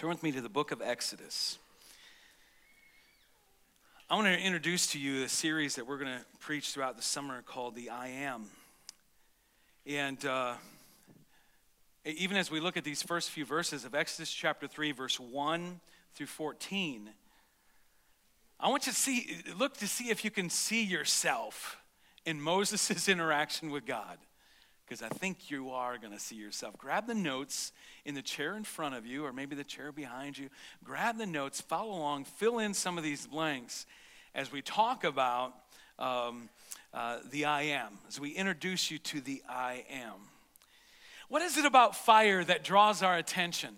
Turn with me to the book of Exodus. I want to introduce to you a series that we're going to preach throughout the summer called the I Am. And uh, even as we look at these first few verses of Exodus chapter 3, verse 1 through 14, I want you to see, look to see if you can see yourself in Moses' interaction with God because I think you are going to see yourself. Grab the notes in the chair in front of you, or maybe the chair behind you. Grab the notes, follow along, fill in some of these blanks as we talk about um, uh, the I am, as we introduce you to the I am. What is it about fire that draws our attention?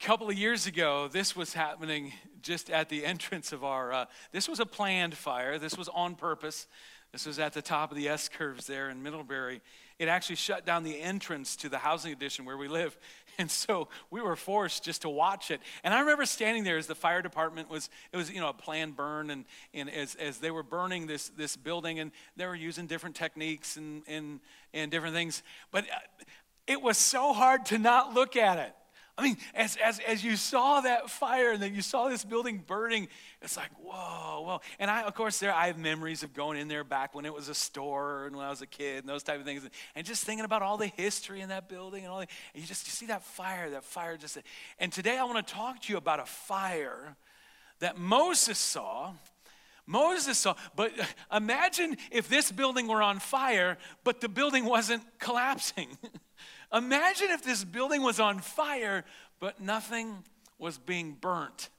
A couple of years ago, this was happening just at the entrance of our, uh, this was a planned fire, this was on purpose. This was at the top of the S curves there in Middlebury. It actually shut down the entrance to the housing addition where we live. And so we were forced just to watch it. And I remember standing there as the fire department was, it was, you know, a planned burn. And, and as, as they were burning this, this building and they were using different techniques and, and, and different things. But uh, it was so hard to not look at it. I mean, as, as, as you saw that fire and then you saw this building burning, it's like, whoa, whoa. And I, of course, there I have memories of going in there back when it was a store and when I was a kid and those type of things. And just thinking about all the history in that building and all that. And you just you see that fire, that fire just. And today I want to talk to you about a fire that Moses saw. Moses saw, but imagine if this building were on fire, but the building wasn't collapsing. Imagine if this building was on fire, but nothing was being burnt.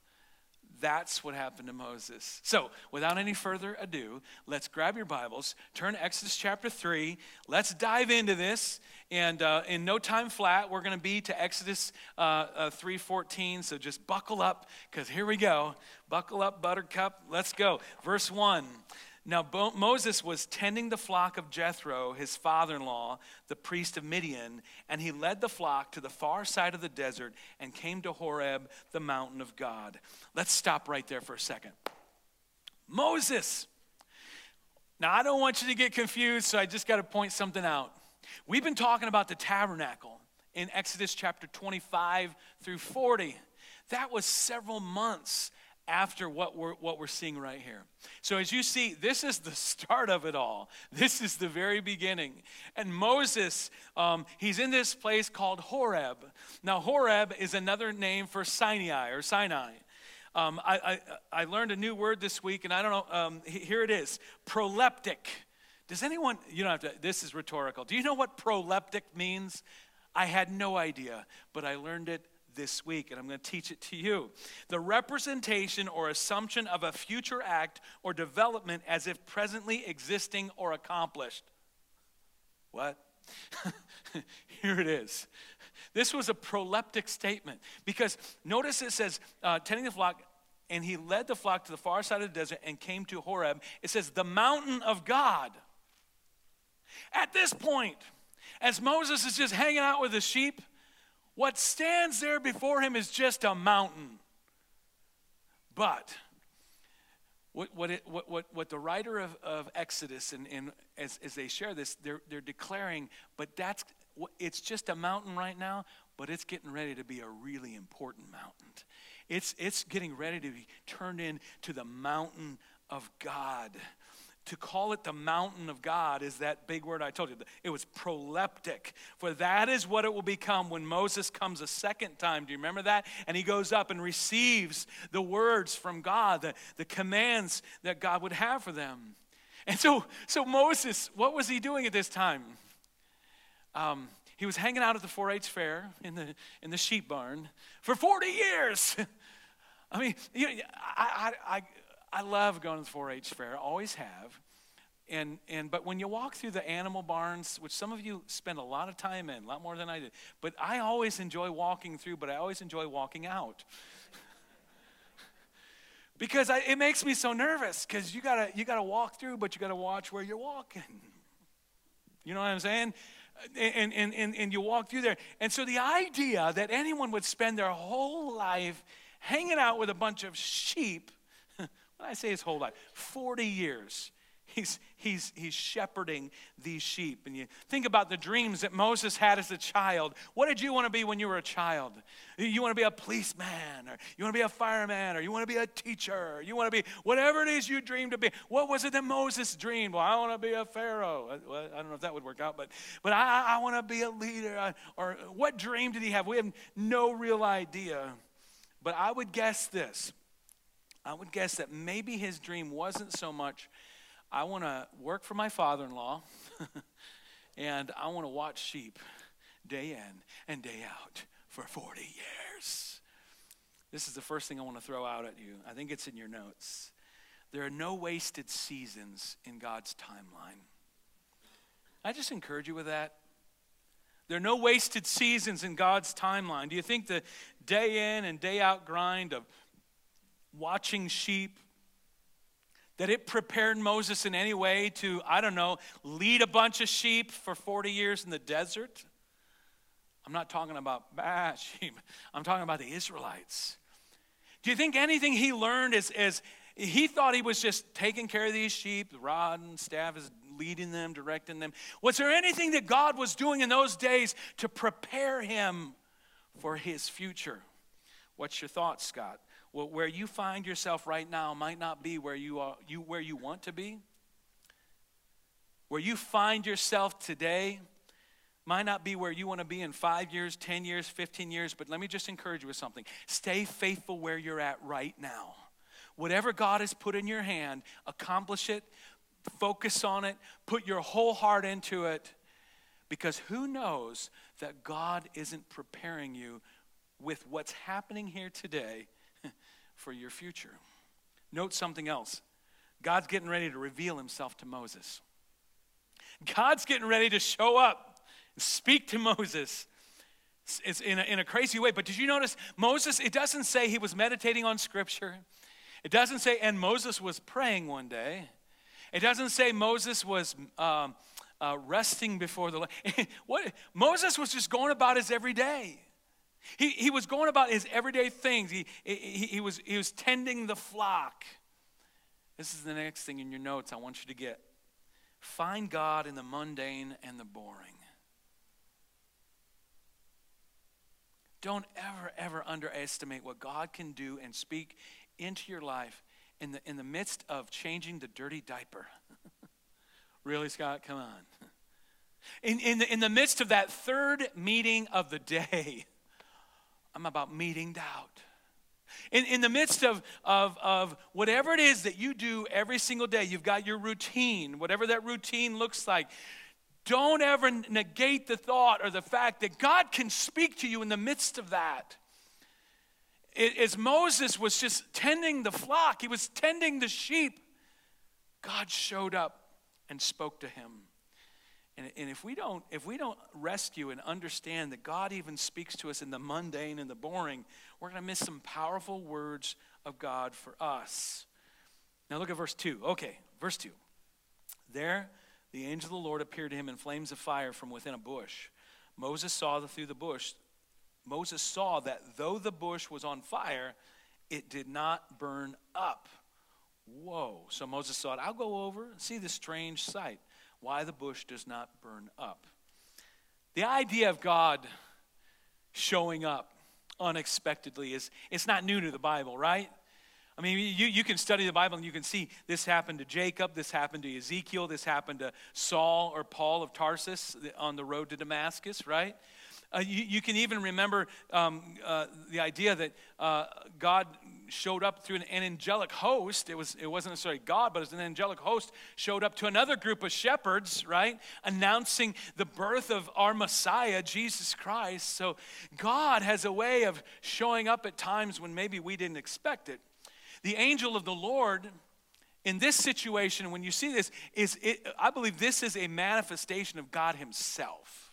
That's what happened to Moses. So, without any further ado, let's grab your Bibles, turn Exodus chapter 3. Let's dive into this. And uh, in no time flat, we're going to be to Exodus uh, uh, 3.14. So just buckle up, because here we go. Buckle up, buttercup. Let's go. Verse 1. Now, Bo- Moses was tending the flock of Jethro, his father in law, the priest of Midian, and he led the flock to the far side of the desert and came to Horeb, the mountain of God. Let's stop right there for a second. Moses. Now, I don't want you to get confused, so I just got to point something out. We've been talking about the tabernacle in Exodus chapter 25 through 40. That was several months after what we're, what we're seeing right here. So, as you see, this is the start of it all. This is the very beginning. And Moses, um, he's in this place called Horeb. Now, Horeb is another name for Sinai or Sinai. Um, I, I, I, learned a new word this week, and I don't know, um, here it is proleptic. Does anyone, you don't have to, this is rhetorical. Do you know what proleptic means? I had no idea, but I learned it this week, and I'm going to teach it to you. The representation or assumption of a future act or development as if presently existing or accomplished. What? Here it is. This was a proleptic statement because notice it says, uh, tending the flock, and he led the flock to the far side of the desert and came to Horeb. It says, the mountain of God. At this point, as Moses is just hanging out with the sheep, what stands there before him is just a mountain. But what, what, it, what, what, what the writer of, of Exodus, and, and as, as they share this, they're, they're declaring, but that's, it's just a mountain right now, but it's getting ready to be a really important mountain. It's, it's getting ready to be turned into the mountain of God to call it the mountain of God is that big word I told you. It was proleptic. For that is what it will become when Moses comes a second time. Do you remember that? And he goes up and receives the words from God, the, the commands that God would have for them. And so, so Moses, what was he doing at this time? Um, he was hanging out at the 4-H fair in the, in the sheep barn for 40 years. I mean, you know, I, I, I I love going to the 4-H fair, always have. And, and but when you walk through the animal barns, which some of you spend a lot of time in, a lot more than I did, but I always enjoy walking through, but I always enjoy walking out. because I, it makes me so nervous because you gotta you gotta walk through, but you gotta watch where you're walking. You know what I'm saying? And, and, and, and you walk through there. And so the idea that anyone would spend their whole life hanging out with a bunch of sheep when I say his whole life, 40 years, he's, he's, he's shepherding these sheep. And you think about the dreams that Moses had as a child. What did you want to be when you were a child? You want to be a policeman, or you want to be a fireman, or you want to be a teacher, you want to be whatever it is you dreamed to be. What was it that Moses dreamed? Well, I want to be a pharaoh. Uh, well, I don't know if that would work out, but, but I, I want to be a leader. Or what dream did he have? We have no real idea. But I would guess this I would guess that maybe his dream wasn't so much, I want to work for my father in law and I want to watch sheep day in and day out for 40 years. This is the first thing I want to throw out at you. I think it's in your notes. There are no wasted seasons in God's timeline. I just encourage you with that. There are no wasted seasons in God's timeline. Do you think the day in and day out grind of watching sheep, that it prepared Moses in any way to, I don't know, lead a bunch of sheep for 40 years in the desert? I'm not talking about bad ah, sheep, I'm talking about the Israelites. Do you think anything he learned is, is he thought he was just taking care of these sheep, the rod and staff is leading them, directing them? Was there anything that God was doing in those days to prepare him for his future? What's your thoughts, Scott? Well, where you find yourself right now might not be where you are you where you want to be. Where you find yourself today might not be where you want to be in five years 10 years 15 years but let me just encourage you with something. Stay faithful where you're at right now. Whatever god has put in your hand accomplish it focus on it put your whole heart into it because who knows that god isn't preparing you with what's happening here today for your future. Note something else God's getting ready to reveal himself to Moses. God's getting ready to show up and speak to Moses. It's in a, in a crazy way. But did you notice Moses? It doesn't say he was meditating on scripture. It doesn't say, and Moses was praying one day. It doesn't say Moses was um, uh, resting before the Lord. what Moses was just going about his everyday. He, he was going about his everyday things. He, he, he, was, he was tending the flock. This is the next thing in your notes I want you to get. Find God in the mundane and the boring. Don't ever, ever underestimate what God can do and speak into your life in the, in the midst of changing the dirty diaper. really, Scott? Come on. In, in, the, in the midst of that third meeting of the day, I'm about meeting doubt. In, in the midst of, of, of whatever it is that you do every single day, you've got your routine, whatever that routine looks like. Don't ever negate the thought or the fact that God can speak to you in the midst of that. It, as Moses was just tending the flock, he was tending the sheep, God showed up and spoke to him. And, and if we don't if we don't rescue and understand that God even speaks to us in the mundane and the boring, we're going to miss some powerful words of God for us. Now look at verse 2. Okay, verse 2. There the angel of the Lord appeared to him in flames of fire from within a bush. Moses saw that through the bush Moses saw that though the bush was on fire, it did not burn up. Whoa. So Moses thought, I'll go over and see this strange sight why the bush does not burn up. The idea of God showing up unexpectedly is it's not new to the Bible, right? I mean, you, you can study the Bible and you can see this happened to Jacob, this happened to Ezekiel, this happened to Saul or Paul of Tarsus on the road to Damascus, right? Uh, you, you, can even remember um, uh, the idea that uh, God showed up through an, an, angelic host. It, was, it wasn't necessarily God, but it was an angelic host showed up to another group of shepherds, right? Announcing the birth of our Messiah, Jesus Christ. So God has a way of showing up at times when maybe we didn't expect it. The angel of the Lord in this situation, when you see this, is it, I believe this is a manifestation of God Himself.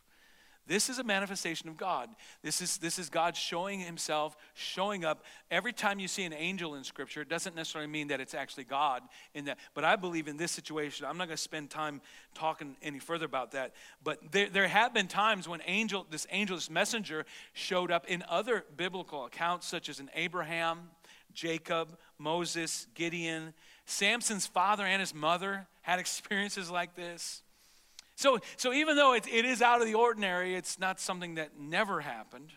This is a manifestation of God. This is, this is God showing himself, showing up. Every time you see an angel in Scripture, it doesn't necessarily mean that it's actually God in that. But I believe in this situation, I'm not going to spend time talking any further about that. But there, there have been times when angel, this angel, this messenger, showed up in other biblical accounts, such as in Abraham, Jacob, Moses, Gideon, Samson's father and his mother had experiences like this. So, so even though it, it is out of the ordinary, it's not something that never happened.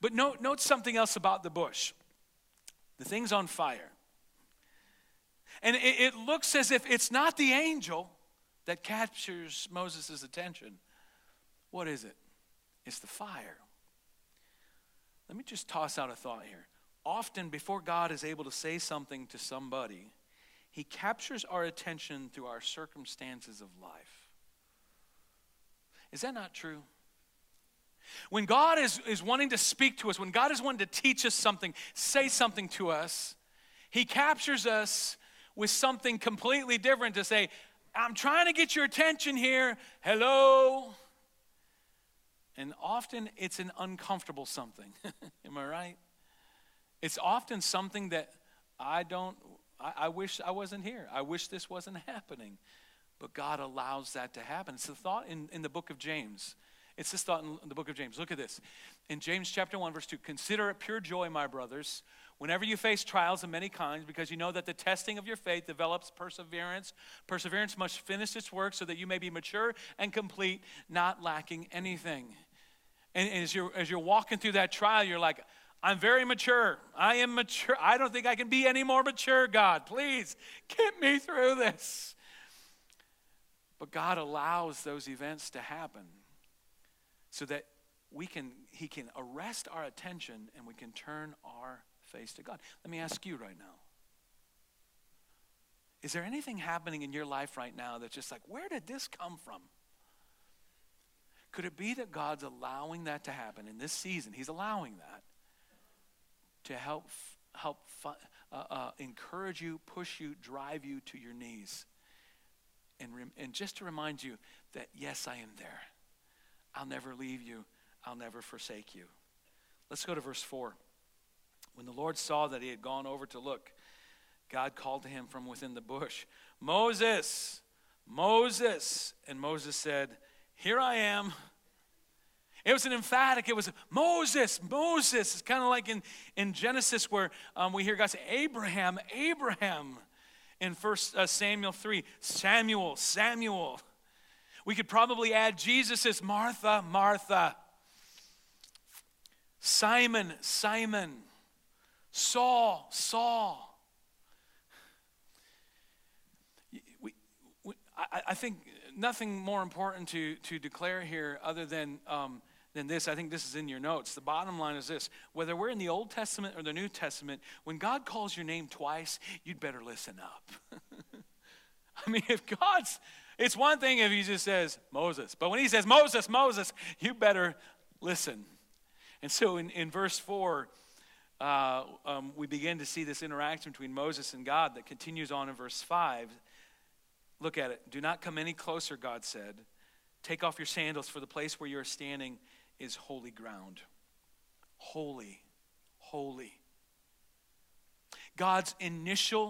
But note, note something else about the bush the thing's on fire. And it, it looks as if it's not the angel that captures Moses' attention. What is it? It's the fire. Let me just toss out a thought here. Often, before God is able to say something to somebody, he captures our attention through our circumstances of life. Is that not true? When God is, is wanting to speak to us, when God is wanting to teach us something, say something to us, He captures us with something completely different to say, I'm trying to get your attention here. Hello. And often it's an uncomfortable something. Am I right? It's often something that I don't, I, I, wish I wasn't here. I wish this wasn't happening. But God allows that to happen. It's the thought in, in the book of James. It's this thought in the book of James. Look at this. In James chapter 1, verse 2 Consider it pure joy, my brothers, whenever you face trials of many kinds, because you know that the testing of your faith develops perseverance. Perseverance must finish its work so that you may be mature and complete, not lacking anything. And, and as, you're, as you're walking through that trial, you're like, I'm very mature. I am mature. I don't think I can be any more mature, God. Please get me through this. But God allows those events to happen so that we can he can arrest our attention and we can turn our face to God. Let me ask you right now. Is there anything happening in your life right now that's just like, where did this come from? Could it be that God's allowing that to happen in this season? He's allowing that to help help uh, uh, encourage you, push you, drive you to your knees, and rem- and just to remind you that yes, I am there. I'll never leave you. I'll never forsake you. Let's go to verse four. When the Lord saw that he had gone over to look, God called to him from within the bush, Moses, Moses, and Moses said, Here I am. It was an emphatic, it was Moses, Moses. It's kind of like in, in Genesis where um, we hear God say, Abraham, Abraham. In 1 uh, Samuel 3, Samuel, Samuel. We could probably add Jesus as Martha, Martha. Simon, Simon. Saul, Saul. We, we, I, I, think nothing more important to, to declare here other than um, than this. I think this is in your notes. The bottom line is this whether we're in the Old Testament or the New Testament, when God calls your name twice, you'd better listen up. I mean, if God's, it's one thing if He just says Moses, but when He says Moses, Moses, you better listen. And so in, in verse 4, uh, um, we begin to see this interaction between Moses and God that continues on in verse 5. Look at it. Do not come any closer, God said. Take off your sandals, for the place where you are standing is holy ground. Holy, holy. God's initial